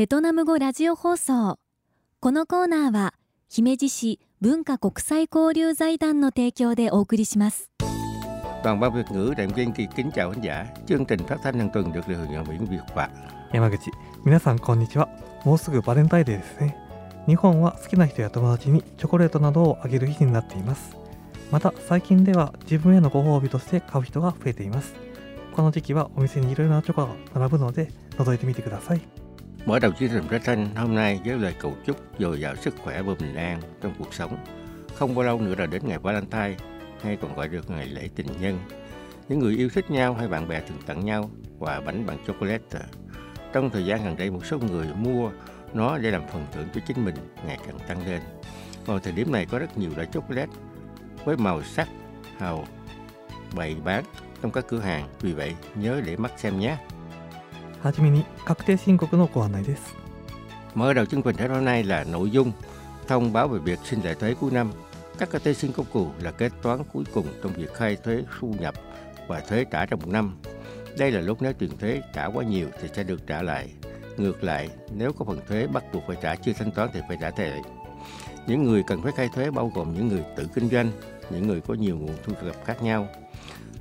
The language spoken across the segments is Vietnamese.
ベトナム語ラジオ放送。このコーナーは姫路市文化国際交流財団の提供でお送りします。Toàn ban Việt ngữ Đàm Kiên Kỳ kính chào khán giả. Chương trình phát thanh hàng tuần được điều khiển miễn Việt và 山口皆さんこんにちはもうすぐバレンタインデーですね日本は好きな人や友達にチョコレートなどをあげる日になっていますまた最近では自分へのご褒美として買う人が増えていますこの時期はお店にいろいろなチョコが並ぶので覗いてみてください Mở đầu chương trình phát thanh hôm nay với lời cầu chúc dồi dào sức khỏe và bình an trong cuộc sống. Không bao lâu nữa là đến ngày Valentine, hay còn gọi được ngày lễ tình nhân. Những người yêu thích nhau hay bạn bè thường tặng nhau quà bánh bằng chocolate. Trong thời gian gần đây, một số người mua nó để làm phần thưởng cho chính mình, ngày càng tăng lên. Vào thời điểm này có rất nhiều loại chocolate với màu sắc hào bày bán trong các cửa hàng. Vì vậy, nhớ để mắt xem nhé. はじめに確定申告のご案内です Mở đầu chương trình thế hôm nay là nội dung thông báo về việc xin giải thuế cuối năm. Các cái tê xin công cụ là kết toán cuối cùng trong việc khai thuế thu nhập và thuế trả trong một năm. Đây là lúc nếu tiền thuế trả quá nhiều thì sẽ được trả lại. Ngược lại, nếu có phần thuế bắt buộc phải trả chưa thanh toán thì phải trả lại. Những người cần phải khai thuế bao gồm những người tự kinh doanh, những người có nhiều nguồn thu nhập khác nhau.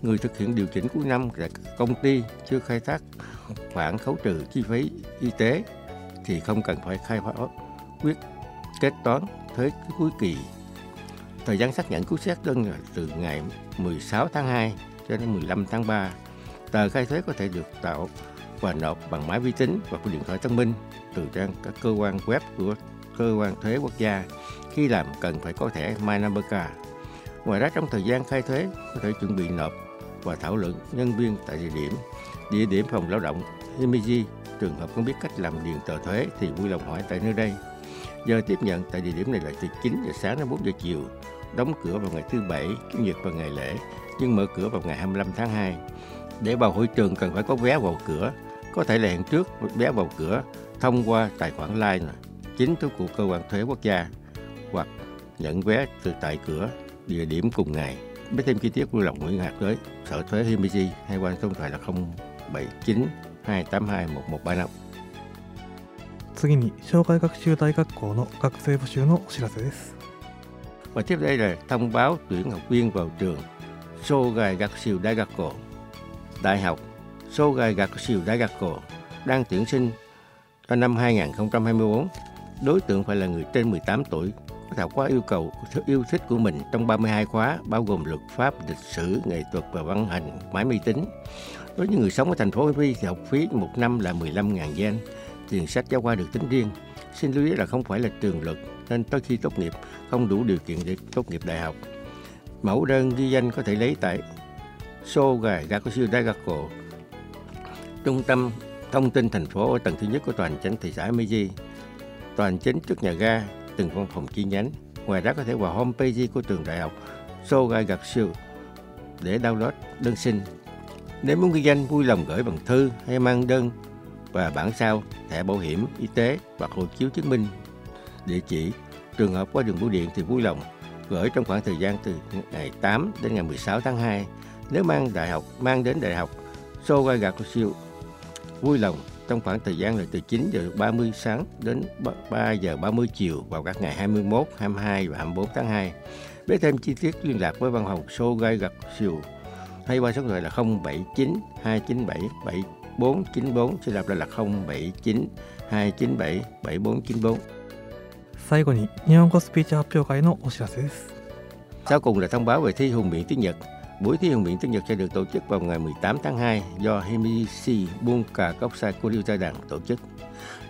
Người thực hiện điều chỉnh cuối năm là các công ty chưa khai thác khoản khấu trừ chi phí y tế thì không cần phải khai báo quyết kết toán thuế cuối kỳ. Thời gian xác nhận cuối xét đơn là từ ngày 16 tháng 2 cho đến 15 tháng 3. Tờ khai thuế có thể được tạo và nộp bằng máy vi tính và điện thoại thông minh từ trang các cơ quan web của cơ quan thuế quốc gia. Khi làm cần phải có thẻ My Number Card. Ngoài ra trong thời gian khai thuế, có thể chuẩn bị nộp và thảo luận nhân viên tại địa điểm địa điểm phòng lao động Himeji trường hợp không biết cách làm điền tờ thuế thì vui lòng hỏi tại nơi đây. Giờ tiếp nhận tại địa điểm này là từ 9 giờ sáng đến 4 giờ chiều, đóng cửa vào ngày thứ Bảy, Chủ nhật và ngày lễ, nhưng mở cửa vào ngày 25 tháng 2. Để vào hội trường cần phải có vé vào cửa, có thể là hẹn trước vé vào cửa thông qua tài khoản Line chính thức của cơ quan thuế quốc gia hoặc nhận vé từ tại cửa địa điểm cùng ngày. Biết thêm chi tiết vui lòng Nguyễn Hạt tới sở thuế Himeji hay quan số điện thoại là 079 282 1135. 次に障害学習大学校の学生募集のお知らせです Và tiếp đây là thông báo tuyển học viên vào trường Sogai Gakushio Daigakko. Đại học Sogai Gakushio Daigakko đang tuyển sinh cho năm 2024. Đối tượng phải là người trên 18 tuổi, có khóa yêu cầu yêu thích của mình trong 32 khóa, bao gồm luật pháp, lịch sử, nghệ thuật và văn hành, máy vi tính. Đối với người sống ở thành phố Huy thì học phí một năm là 15.000 yen. Tiền sách giáo khoa được tính riêng. Xin lưu ý là không phải là trường luật nên tới khi tốt nghiệp không đủ điều kiện để tốt nghiệp đại học. Mẫu đơn ghi danh có thể lấy tại Sogai Gakushio Dagako, trung tâm thông tin thành phố ở tầng thứ nhất của toàn chính thị xã Meiji, toàn chính trước nhà ga, từng văn phòng chi nhánh. Ngoài ra có thể vào homepage của trường đại học Sogai Gakushio để download đơn xin. Nếu muốn ghi danh, vui lòng gửi bằng thư hay mang đơn và bản sao thẻ bảo hiểm y tế hoặc hộ chiếu chứng minh. Địa chỉ trường hợp qua đường bưu điện thì vui lòng gửi trong khoảng thời gian từ ngày 8 đến ngày 16 tháng 2. Nếu mang đại học mang đến đại học Sogai siêu vui lòng trong khoảng thời gian là từ 9 giờ 30 sáng đến 3 giờ 30 chiều vào các ngày 21, 22 và 24 tháng 2. Biết thêm chi tiết liên lạc với văn phòng Sogai Gakushio hay qua số điện thoại là 079 297 7494 xin đọc lại là 079 297 7494. 最後に日本語スピーチ発表会のお知らせです Sau cùng là thông báo về thi hùng biện tiếng Nhật. Buổi thi hùng biện tiếng Nhật sẽ được tổ chức vào ngày 18 tháng 2 do Himishi Bunka Kokusai Koryu Gia Đàn tổ chức.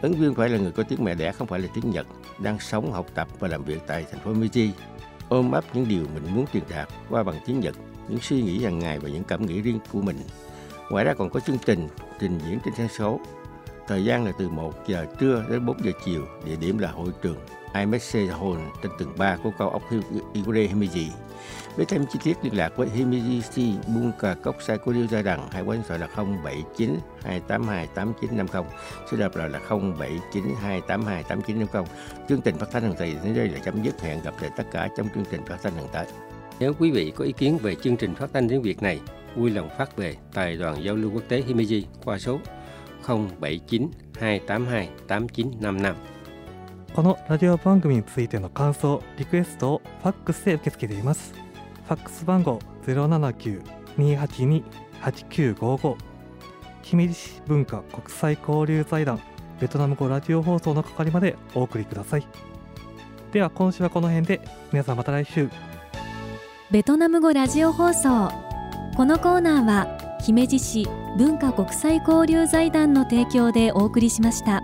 Ứng viên phải là người có tiếng mẹ đẻ không phải là tiếng Nhật, đang sống, học tập và làm việc tại thành phố Meiji. Ôm ấp những điều mình muốn truyền đạt qua bằng tiếng Nhật, những suy nghĩ hàng ngày và những cảm nghĩ riêng của mình. Ngoài ra còn có chương trình trình diễn trên sân số. Thời gian là từ 1 giờ trưa đến 4 giờ chiều, địa điểm là hội trường IMSC Hall trên tầng 3 của cao ốc Igure Himeji. Với thêm chi tiết liên lạc với Himeji Bunka của Koryu Gia Đằng hãy quên điện là 079 282 8950. Số đọc là là 079 282 8950. Chương trình phát thanh hàng thầy đến đây là chấm dứt. Hẹn gặp lại tất cả trong chương trình phát thanh hàng tới. Nếu quý vị có ý kiến về chương trình phát thanh tiếng Việt này, vui lòng phát về Tài đoàn Giao lưu Quốc tế Himeji qua số 079 282 8955このラジオ番組についての感想、リクエストをファックスで受け付けています。ファックス番号079-282-8955姫路市文化国際交流財団ベトナム語ラジオ放送の係までお送りください。では今週はこの辺で皆さんまた来週。ベトナム語ラジオ放送このコーナーは姫路市文化国際交流財団の提供でお送りしました。